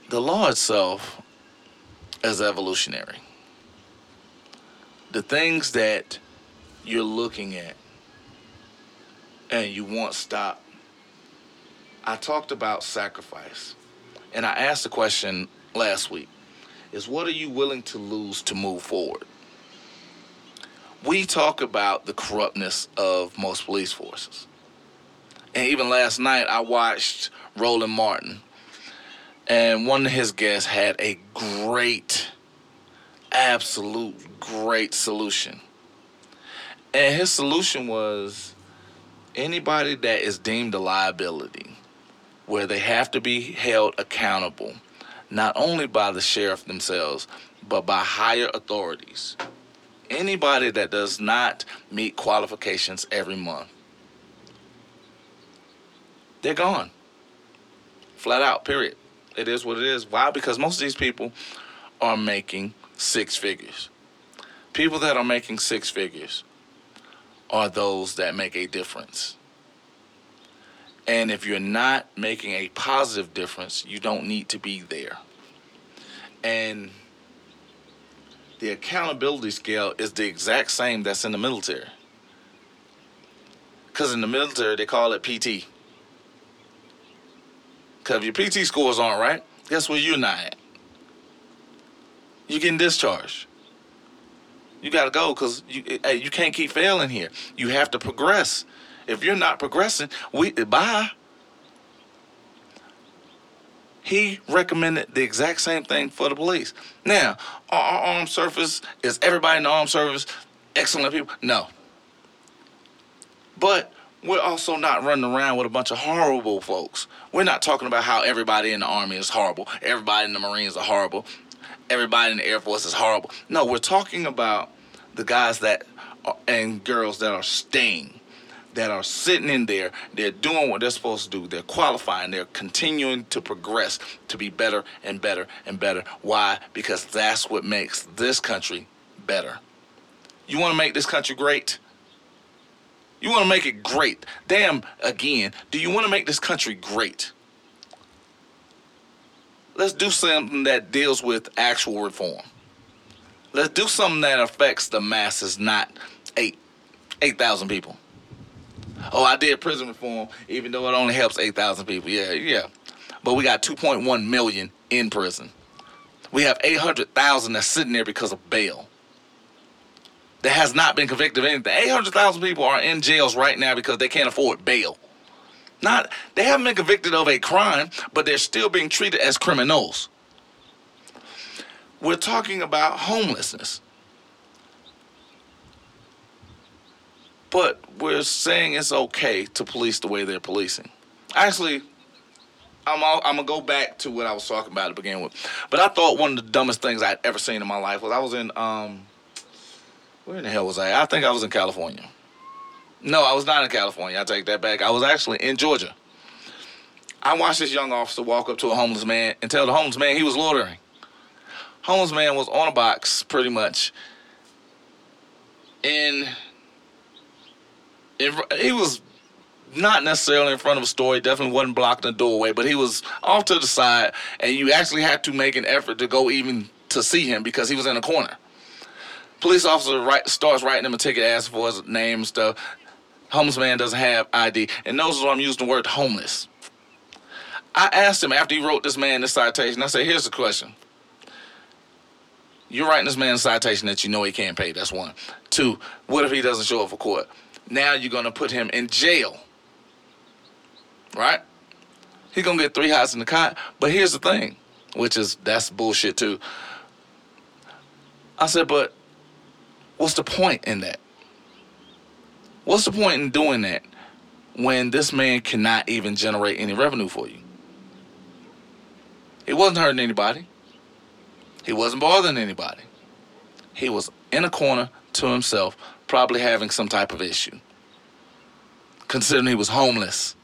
the law itself is evolutionary. The things that you're looking at and you want stop. I talked about sacrifice. And I asked the question last week is what are you willing to lose to move forward? We talk about the corruptness of most police forces. And even last night, I watched Roland Martin, and one of his guests had a great, absolute great solution. And his solution was anybody that is deemed a liability, where they have to be held accountable not only by the sheriff themselves, but by higher authorities. Anybody that does not meet qualifications every month, they're gone. Flat out, period. It is what it is. Why? Because most of these people are making six figures. People that are making six figures are those that make a difference. And if you're not making a positive difference, you don't need to be there. And the accountability scale is the exact same that's in the military. Because in the military, they call it PT. Because if your PT scores aren't right, guess where you're not at? You're getting discharged. You got to go because you, eh, hey, you can't keep failing here. You have to progress. If you're not progressing, we bye. He recommended the exact same thing for the police. Now, our armed service is everybody in the armed service excellent people? No. But we're also not running around with a bunch of horrible folks. We're not talking about how everybody in the army is horrible, everybody in the Marines are horrible, everybody in the Air Force is horrible. No, we're talking about the guys that are, and girls that are staying that are sitting in there, they're doing what they're supposed to do. They're qualifying, they're continuing to progress to be better and better and better. Why? Because that's what makes this country better. You want to make this country great? You want to make it great. Damn, again, do you want to make this country great? Let's do something that deals with actual reform. Let's do something that affects the masses, not eight, 8,000 people. Oh, I did prison reform, even though it only helps 8,000 people. Yeah, yeah. But we got 2.1 million in prison. We have 800,000 that's sitting there because of bail. That has not been convicted of anything. 800,000 people are in jails right now because they can't afford bail. Not they haven't been convicted of a crime, but they're still being treated as criminals. We're talking about homelessness. But we're saying it's okay to police the way they're policing. Actually, I'm all, I'm gonna go back to what I was talking about to begin with. But I thought one of the dumbest things I'd ever seen in my life was I was in um where in the hell was I? I think I was in California. No, I was not in California. I take that back. I was actually in Georgia. I watched this young officer walk up to a homeless man and tell the homeless man he was loitering. Homeless man was on a box pretty much And he was not necessarily in front of a store. He definitely wasn't blocking the doorway, but he was off to the side, and you actually had to make an effort to go even to see him because he was in a corner. Police officer write, starts writing him a ticket, asking for his name and stuff. Homeless man doesn't have ID, and knows why I'm using the word homeless. I asked him after he wrote this man this citation. I said, "Here's the question: You're writing this man a citation that you know he can't pay. That's one. Two, what if he doesn't show up for court? Now you're gonna put him in jail. Right? He's gonna get three hots in the cot. But here's the thing, which is that's bullshit too. I said, but what's the point in that? What's the point in doing that when this man cannot even generate any revenue for you? He wasn't hurting anybody. He wasn't bothering anybody. He was in a corner to himself, probably having some type of issue, considering he was homeless.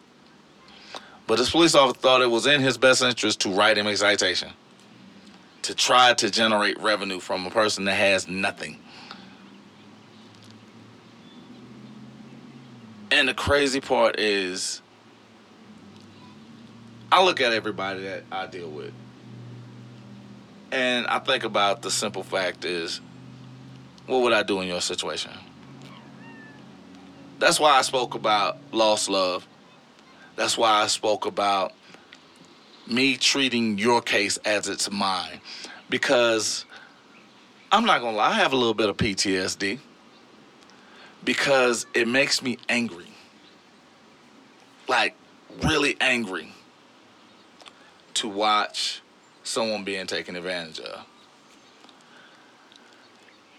But this police officer thought it was in his best interest to write him a citation, to try to generate revenue from a person that has nothing. And the crazy part is, I look at everybody that I deal with, and I think about the simple fact is, what would I do in your situation? That's why I spoke about lost love. That's why I spoke about me treating your case as it's mine. Because I'm not gonna lie, I have a little bit of PTSD because it makes me angry. Like, really angry to watch someone being taken advantage of.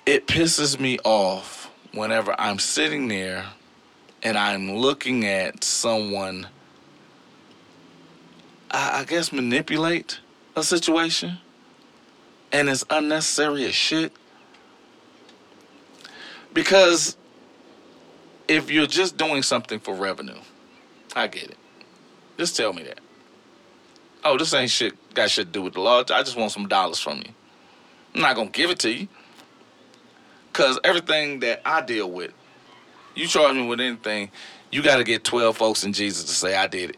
It pisses me off whenever I'm sitting there and I'm looking at someone, I, I guess, manipulate a situation and it's unnecessary as shit. Because if you're just doing something for revenue, I get it. Just tell me that. Oh, this ain't shit got shit to do with the law. I just want some dollars from you. I'm not gonna give it to you. Cause everything that I deal with, you charge me with anything, you gotta get 12 folks in Jesus to say I did it.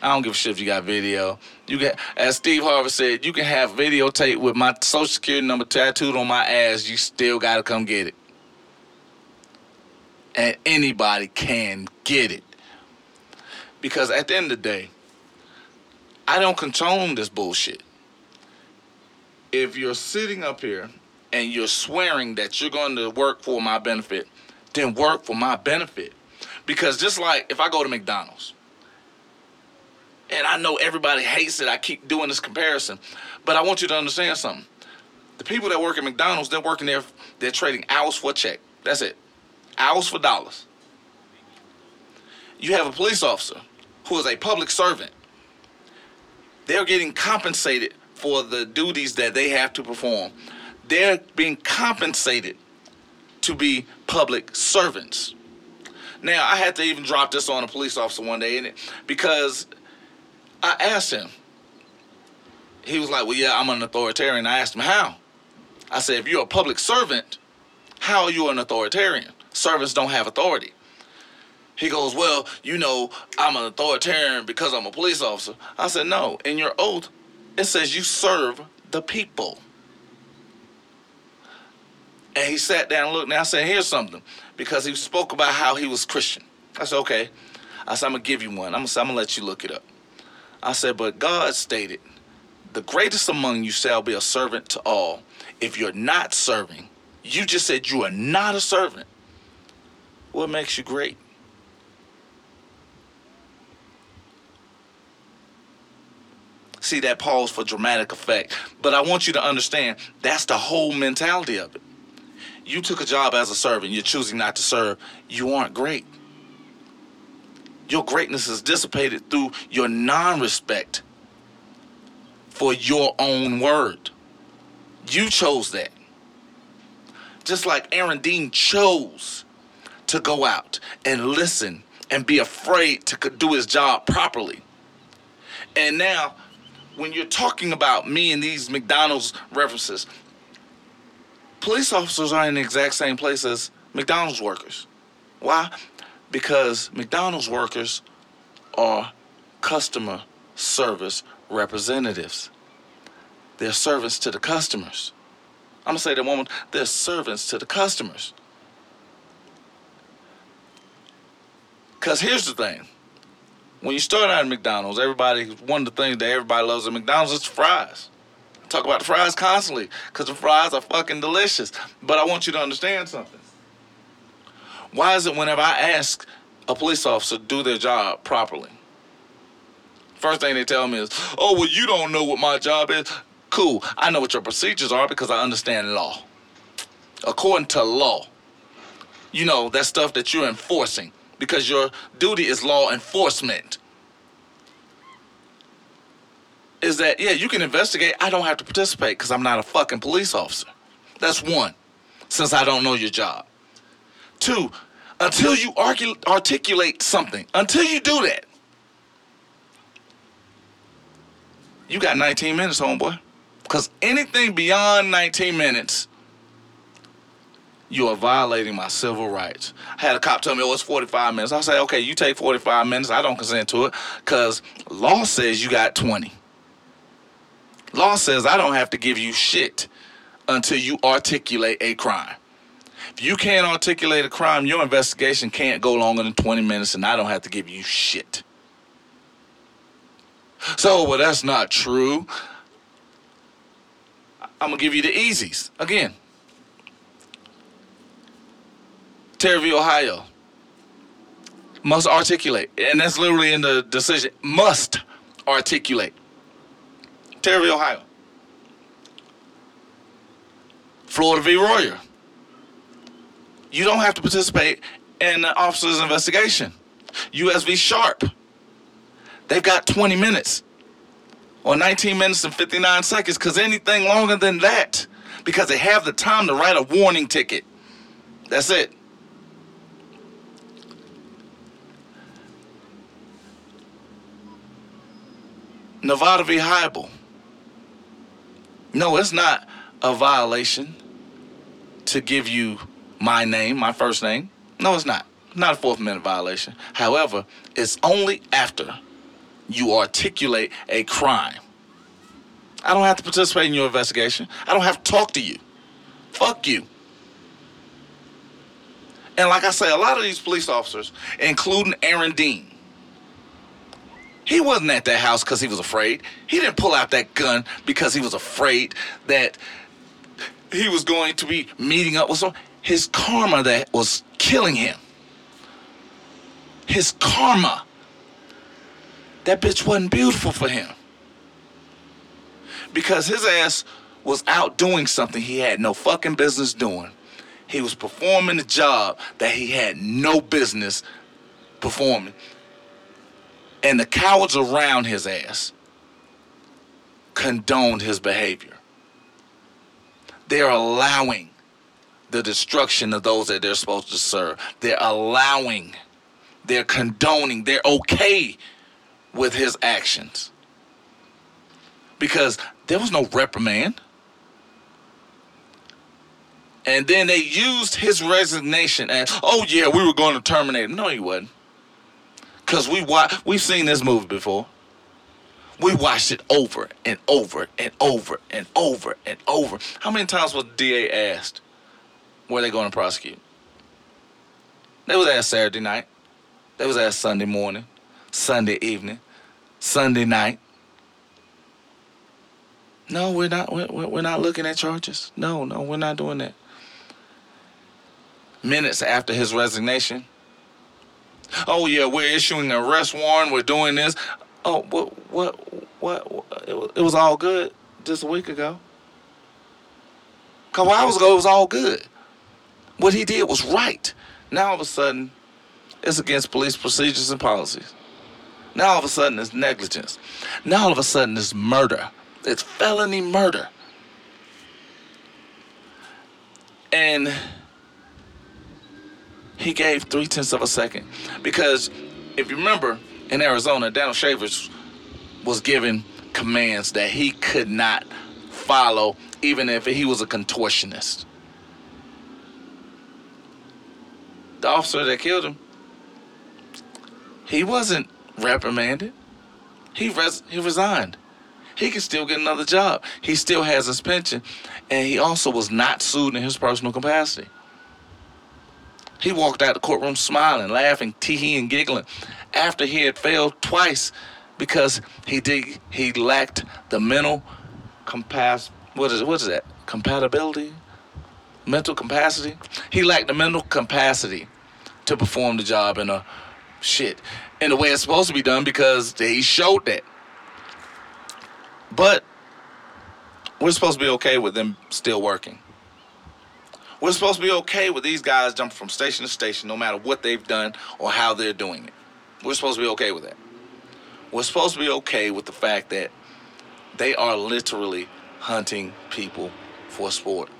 I don't give a shit if you got video. You get, as Steve Harvey said, you can have videotape with my social security number tattooed on my ass. You still gotta come get it. And anybody can get it. Because at the end of the day, I don't condone this bullshit. If you're sitting up here and you're swearing that you're going to work for my benefit, then work for my benefit. Because just like if I go to McDonald's, and I know everybody hates it, I keep doing this comparison, but I want you to understand something. The people that work at McDonald's, they're working there, they're trading hours for a check. That's it. Hours for dollars. You have a police officer who is a public servant. They're getting compensated for the duties that they have to perform. They're being compensated to be public servants. Now, I had to even drop this on a police officer one day, and because I asked him, he was like, "Well, yeah, I'm an authoritarian." I asked him how. I said, "If you're a public servant, how are you an authoritarian? Servants don't have authority." He goes, Well, you know, I'm an authoritarian because I'm a police officer. I said, No, in your oath, it says you serve the people. And he sat down and looked. Now I said, Here's something. Because he spoke about how he was Christian. I said, Okay. I said, I'm going to give you one. I'm going to let you look it up. I said, But God stated, The greatest among you shall be a servant to all. If you're not serving, you just said you are not a servant. What makes you great? see that pause for dramatic effect. But I want you to understand that's the whole mentality of it. You took a job as a servant, you're choosing not to serve, you aren't great. Your greatness is dissipated through your non respect for your own word. You chose that. Just like Aaron Dean chose to go out and listen and be afraid to do his job properly. And now when you're talking about me and these McDonald's references, police officers are in the exact same place as McDonald's workers. Why? Because McDonald's workers are customer service representatives. They're servants to the customers. I'm gonna say that one more. They're servants to the customers. Cause here's the thing when you start out at McDonald's, everybody one of the things that everybody loves at McDonald's is fries. I talk about fries constantly because the fries are fucking delicious. But I want you to understand something. Why is it whenever I ask a police officer to do their job properly, first thing they tell me is, "Oh, well, you don't know what my job is." Cool, I know what your procedures are because I understand law. According to law, you know that stuff that you're enforcing because your duty is law enforcement. is that yeah, you can investigate. I don't have to participate because I'm not a fucking police officer. That's one, since I don't know your job. Two, until you argu- articulate something, until you do that, you got 19 minutes, homeboy. Because anything beyond 19 minutes, you are violating my civil rights. I had a cop tell me, oh, it's 45 minutes. I say, okay, you take 45 minutes. I don't consent to it because law says you got 20. Law says I don't have to give you shit until you articulate a crime. If you can't articulate a crime, your investigation can't go longer than 20 minutes and I don't have to give you shit. So, well, that's not true. I'm gonna give you the easies again. Terry v. Ohio. Must articulate, and that's literally in the decision. Must articulate. Terry v. Ohio. Florida v. Royer. You don't have to participate in the officer's investigation. US v. Sharpe. They've got 20 minutes or 19 minutes and 59 seconds because anything longer than that, because they have the time to write a warning ticket. That's it. Nevada v. Hiibel. No, it's not a violation to give you my name, my first name. No, it's not. Not a Fourth Amendment violation. However, it's only after you articulate a crime. I don't have to participate in your investigation. I don't have to talk to you. Fuck you. And like I say, a lot of these police officers, including Aaron Dean, he wasn't at that house because he was afraid. He didn't pull out that gun because he was afraid that he was going to be meeting up with someone. His karma that was killing him. His karma. That bitch wasn't beautiful for him. Because his ass was out doing something he had no fucking business doing. He was performing a job that he had no business performing and the cowards around his ass condoned his behavior. They're allowing the destruction of those that they're supposed to serve. They're allowing, they're condoning, they're okay with his actions. Because there was no reprimand. And then they used his resignation as, oh yeah, we were going to terminate him. No, he wasn't. Cause we watch, we've seen this movie before. We watched it over and over and over and over and over. How many times was the DA asked where they going to prosecute? They was asked Saturday night. They was asked Sunday morning, Sunday evening, Sunday night. No, we're not. We're, we're not looking at charges. No, no, we're not doing that. Minutes after his resignation, Oh yeah, we're issuing an arrest warrant. We're doing this. Oh, what, what, what? It was all good just a week ago. A couple hours ago, it was all good. What he did was right. Now all of a sudden, it's against police procedures and policies. Now all of a sudden, it's negligence. Now all of a sudden, it's murder. It's felony murder. And he gave three tenths of a second. Because if you remember, in Arizona, Daniel Shavers was given commands that he could not follow, even if he was a contortionist. The officer that killed him, he wasn't reprimanded. He res- he resigned. He can still get another job. He still has his pension, and he also was not sued in his personal capacity. He walked out the courtroom smiling, laughing, teeing, and giggling after he had failed twice because he did he lacked the mental compass what is what is that? Compatibility? Mental capacity? He lacked the mental capacity to perform the job in a shit in the way it's supposed to be done because he showed that. But we're supposed to be okay with them still working we're supposed to be okay with these guys jumping from station to station, no matter what they've done or how they're doing it. We're supposed to be okay with that. We're supposed to be okay with the fact that They are literally hunting people for sport.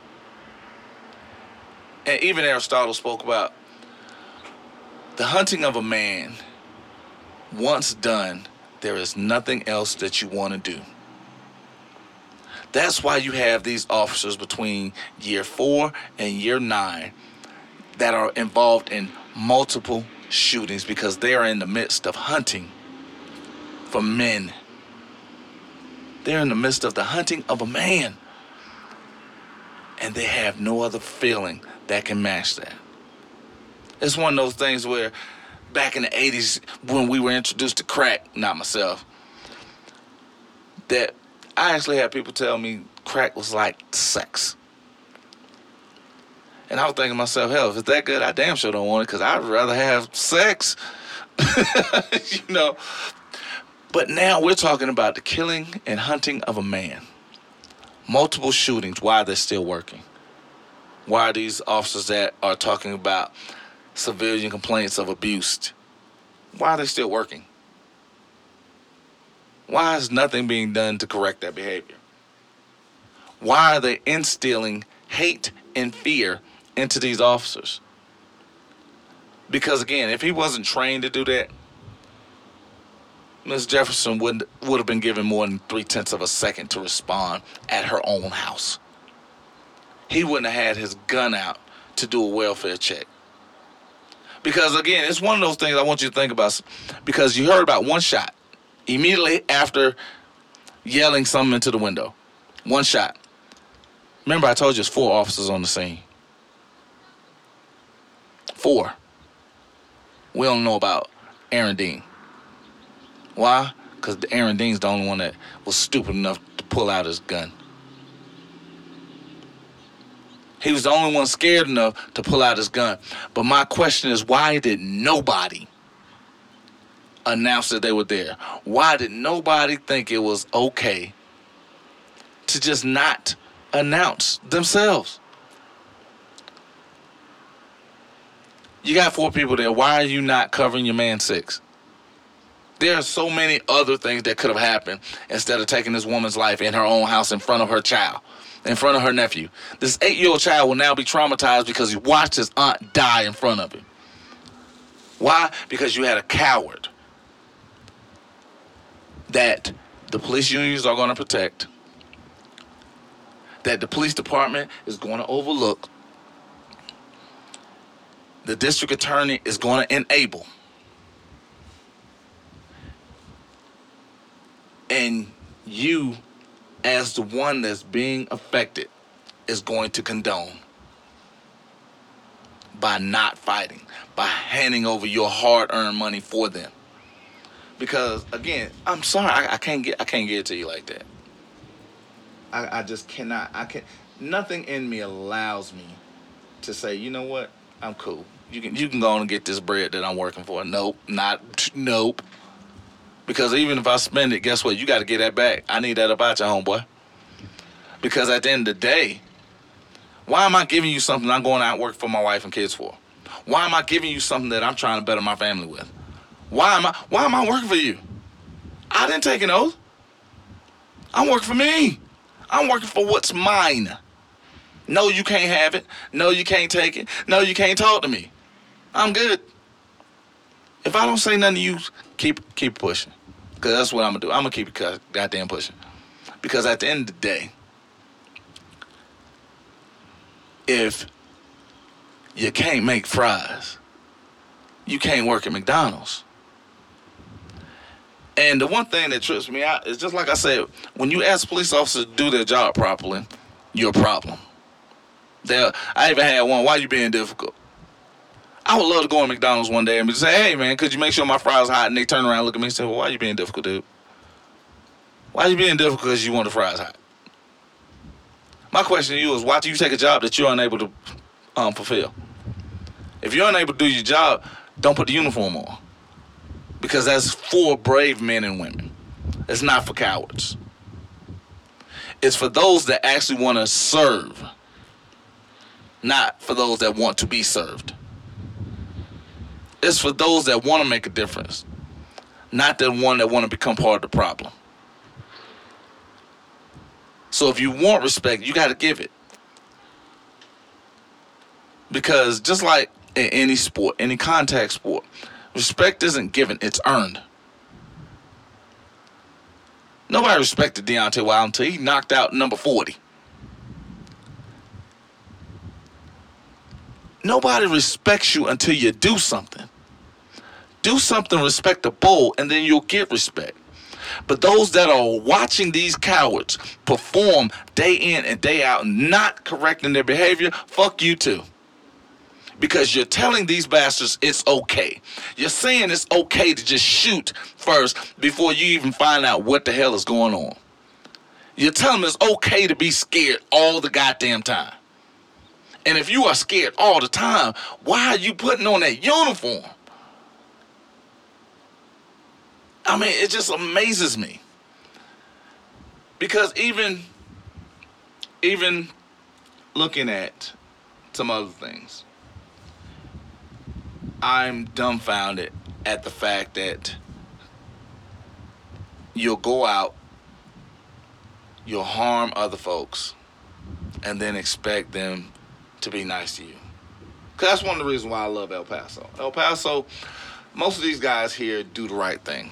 And even Aristotle spoke about the hunting of a man. Once done, there is nothing else that you want to do. That's why you have these officers between year four and year nine that are involved in multiple shootings because they are in the midst of hunting for men. They're in the midst of the hunting of a man. And they have no other feeling that can match that. It's one of those things where back in the 80s when we were introduced to crack, not myself, that I actually had people tell me crack was like sex. And I was thinking to myself, hell, if it's that good, I damn sure don't want it because I'd rather have sex. you know. But now we're talking about the killing and hunting of a man. Multiple shootings. Why they're still working? Why these officers that are talking about civilian complaints of abuse? Why are they still working? Why is nothing being done to correct that behavior? Why are they instilling hate and fear into these officers. Because again, if he wasn't trained to do that, Ms. Jefferson would would have been given more than three tenths of a second to respond at her own house. He wouldn't have had his gun out to do a welfare check. Because again, it's one of those things I want you to think about. Because you heard about one shot immediately after yelling something into the window. One shot. Remember, I told you it's four officers on the scene. Four. We don't know about Aaron Dean. Why? Because Aaron Dean's the only one that was stupid enough to pull out his gun. He was the only one scared enough to pull out his gun. But my question is why did nobody announce that they were there? Why did nobody think it was okay to just not announce themselves? You got four people there. Why are you not covering your man six? There are so many other things that could have happened instead of taking this woman's life in her own house in front of her child, in front of her nephew. This eight year old child will now be traumatized because he watched his aunt die in front of him. Why? Because you had a coward that the police unions are going to protect, that the police department is going to overlook, the district attorney is going to enable. And you, as the one that's being affected, is going to condone by not fighting, by handing over your hard-earned money for them. Because again, I'm sorry, I, I can't get I can't get it to you like that. I, I just cannot. I can. Nothing in me allows me to say, you know what, I'm cool you can you can go on and get this bread that I'm working for. Nope, not nope. Because even if I spend it, guess what? You got to get that back. I need that about your homeboy. Because at the end of the day, why am I giving you something I'm going out and work for my wife and kids for? Why am I giving you something that I'm trying to better my family with? Why am I why am I working for you? I didn't take an oath. I'm working for me. I'm working for what's mine. No, you can't have it. No, you can't take it. No, you can't talk to me. I'm good. If I don't say nothing to you, keep keep pushing. Cause that's what I'm gonna do. I'm gonna keep goddamn pushing. Because at the end of the day, if you can't make fries, you can't work at McDonald's. And the one thing that trips me out is just like I said, when you ask police officers to do their job properly, you're a problem. They're, I even had one, why you being difficult? I would love to go to McDonald's one day and say, hey, man, could you make sure my fries are hot? And they turn around and look at me and say, well, why are you being difficult, dude? Why you being difficult because you want the fries hot? My question to you is, why do you take a job that you're unable to um, fulfill? If you're unable to do your job, don't put the uniform on. Because that's for brave men and women. It's not for cowards. It's for those that actually want to serve, not for those that want to be served. It's for those that want to make a difference, not the one that want to become part of the problem. So if you want respect, you got to give it. Because just like in any sport, any contact sport, respect isn't given, it's earned. Nobody respected Deontay Wilder until he knocked out number 40. Nobody respects you until you do something. Do something respectable, and then you'll get respect. But those that are watching these cowards perform day in and day out, not correcting their behavior, fuck you too. Because you're telling these bastards it's okay. You're saying it's okay to just shoot first before you even find out what the hell is going on. You're telling them it's okay to be scared all the goddamn time. And if you are scared all the time, why are you putting on that uniform? I mean, it just amazes me. Because even even looking at some other things, I'm dumbfounded at the fact that you'll go out, you'll harm other folks, and then expect them to be nice to you. Cause that's one of the reasons why I love El Paso. El Paso, most of these guys here do the right thing.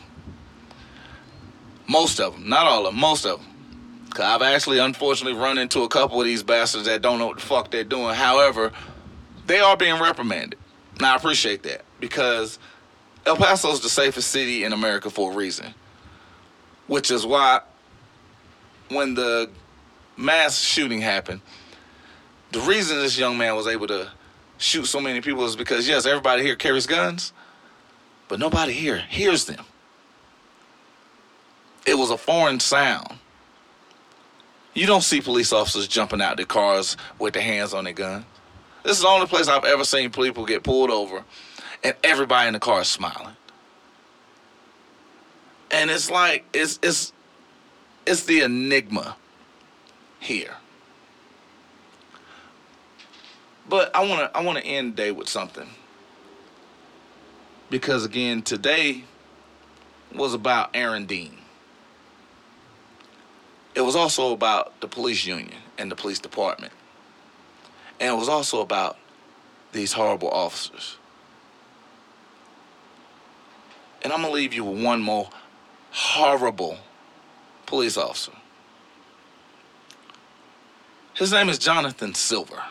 Most of them, not all of them, most of them. Cause I've actually, unfortunately, run into a couple of these bastards that don't know what the fuck they're doing. However, they are being reprimanded. Now I appreciate that because El Paso is the safest city in America for a reason. Which is why when the mass shooting happened, the reason this young man was able to shoot so many people is because yes, everybody here carries guns, but nobody here hears them. It was a foreign sound. You don't see police officers jumping out their cars with their hands on their gun. This is the only place I've ever seen people get pulled over and everybody in the car is smiling. And it's like it's it's it's the enigma here. But I want to I want to end the day with something. Because again, today was about Aaron Dean. It was also about the police union and the police department. And it was also about these horrible officers. And I'm going to leave you with one more horrible police officer. His name is Jonathan Silver.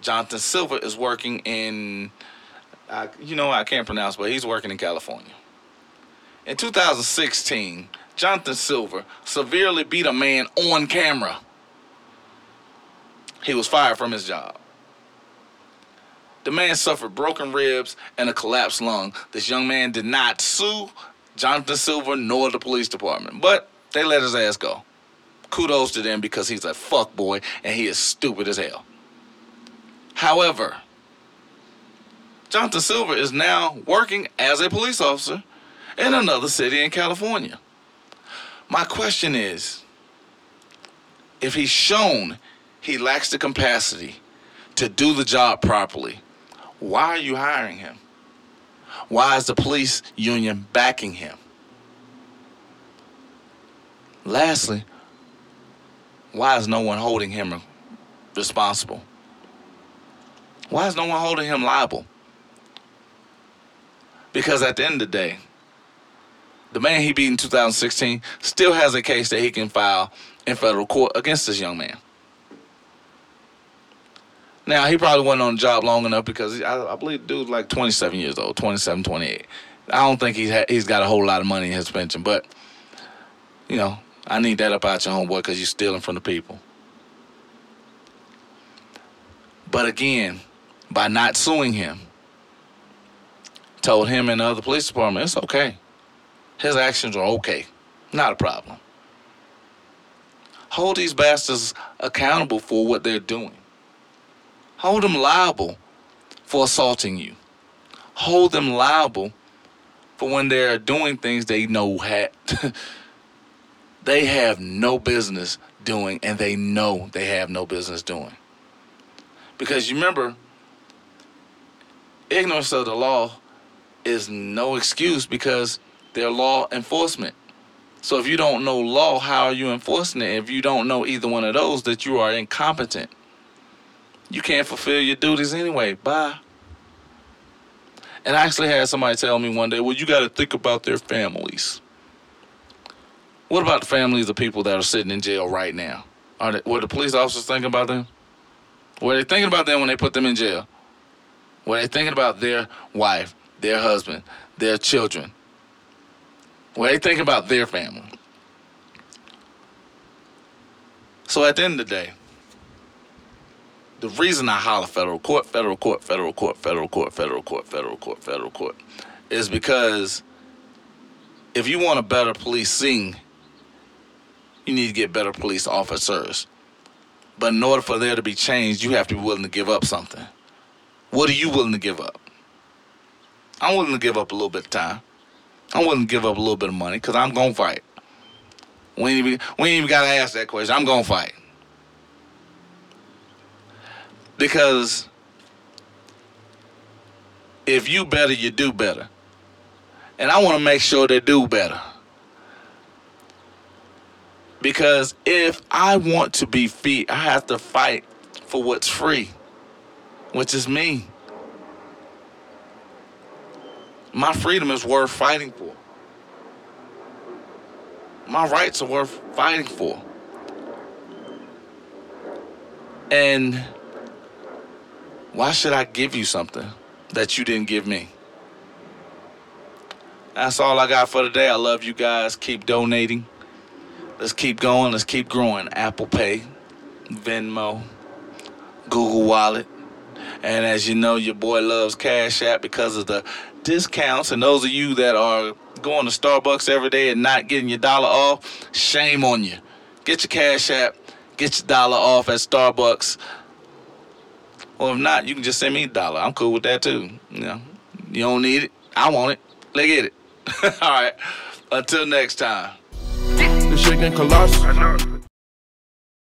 Jonathan Silver is working in, you know, I can't pronounce, but he's working in California. In 2016, Jonathan Silver severely beat a man on camera. He was fired from his job. The man suffered broken ribs and a collapsed lung. This young man did not sue Jonathan Silver nor the police department, but they let his ass go. Kudos to them because he's a fuck boy and he is stupid as hell. However, Jonathan Silver is now working as a police officer in another city in California. My question is if he's shown he lacks the capacity to do the job properly, why are you hiring him? Why is the police union backing him? Lastly, why is no one holding him responsible? Why is no one holding him liable? Because at the end of the day, the man he beat in 2016 still has a case that he can file in federal court against this young man. Now, he probably wasn't on the job long enough because I, I believe the dude's like 27 years old, 27, 28. I don't think he's, ha- he's got a whole lot of money in his pension, but, you know, I need that up out your homeboy because you're stealing from the people. But again, by not suing him, told him and the other police department it's okay. His actions are okay, not a problem. Hold these bastards accountable for what they're doing. Hold them liable for assaulting you. Hold them liable for when they're doing things they know ha- they have no business doing and they know they have no business doing. Because you remember, ignorance of the law is no excuse because they're law enforcement. So if you don't know law, how are you enforcing it? If you don't know either one of those, that you are incompetent. You can't fulfill your duties anyway. Bye. And I actually had somebody tell me one day, well, you got to think about their families. What about the families of people that are sitting in jail right now? Are they, were the police officers thinking about them? Were they thinking about them when they put them in jail? Were they thinking about their wife, their husband, their children? Were they thinking about their family? So at the end of the day, the reason I holler federal court, federal court, federal court, federal court, federal court, federal court, federal court, is because if you want a better policing, you need to get better police officers. But in order for there to be change, you have to be willing to give up something. What are you willing to give up? I'm willing to give up a little bit of time. I'm willing to give up a little bit of money because I'm gonna fight. We ain't even, we ain't even gotta ask that question. I'm gonna fight. Because if you better, you do better. And I want to make sure they do better. Because if I want to be free, I have to fight for what's free, which is me. My freedom is worth fighting for. My rights are worth fighting for. And why should I give you something that you didn't give me? That's all I got for today. I love you guys. Keep donating. Let's keep going. Let's keep growing. Apple Pay, Venmo, Google Wallet. And as you know, your boy loves Cash App because of the discounts. And those of you that are going to Starbucks every day and not getting your dollar off, shame on you. Get your Cash App, get your dollar off at Starbucks. Or if not, you can just send me a dollar. I'm cool with that too. You know, you don't need it. I want it. Let's get it. All right. Until next time. The shaking colossus.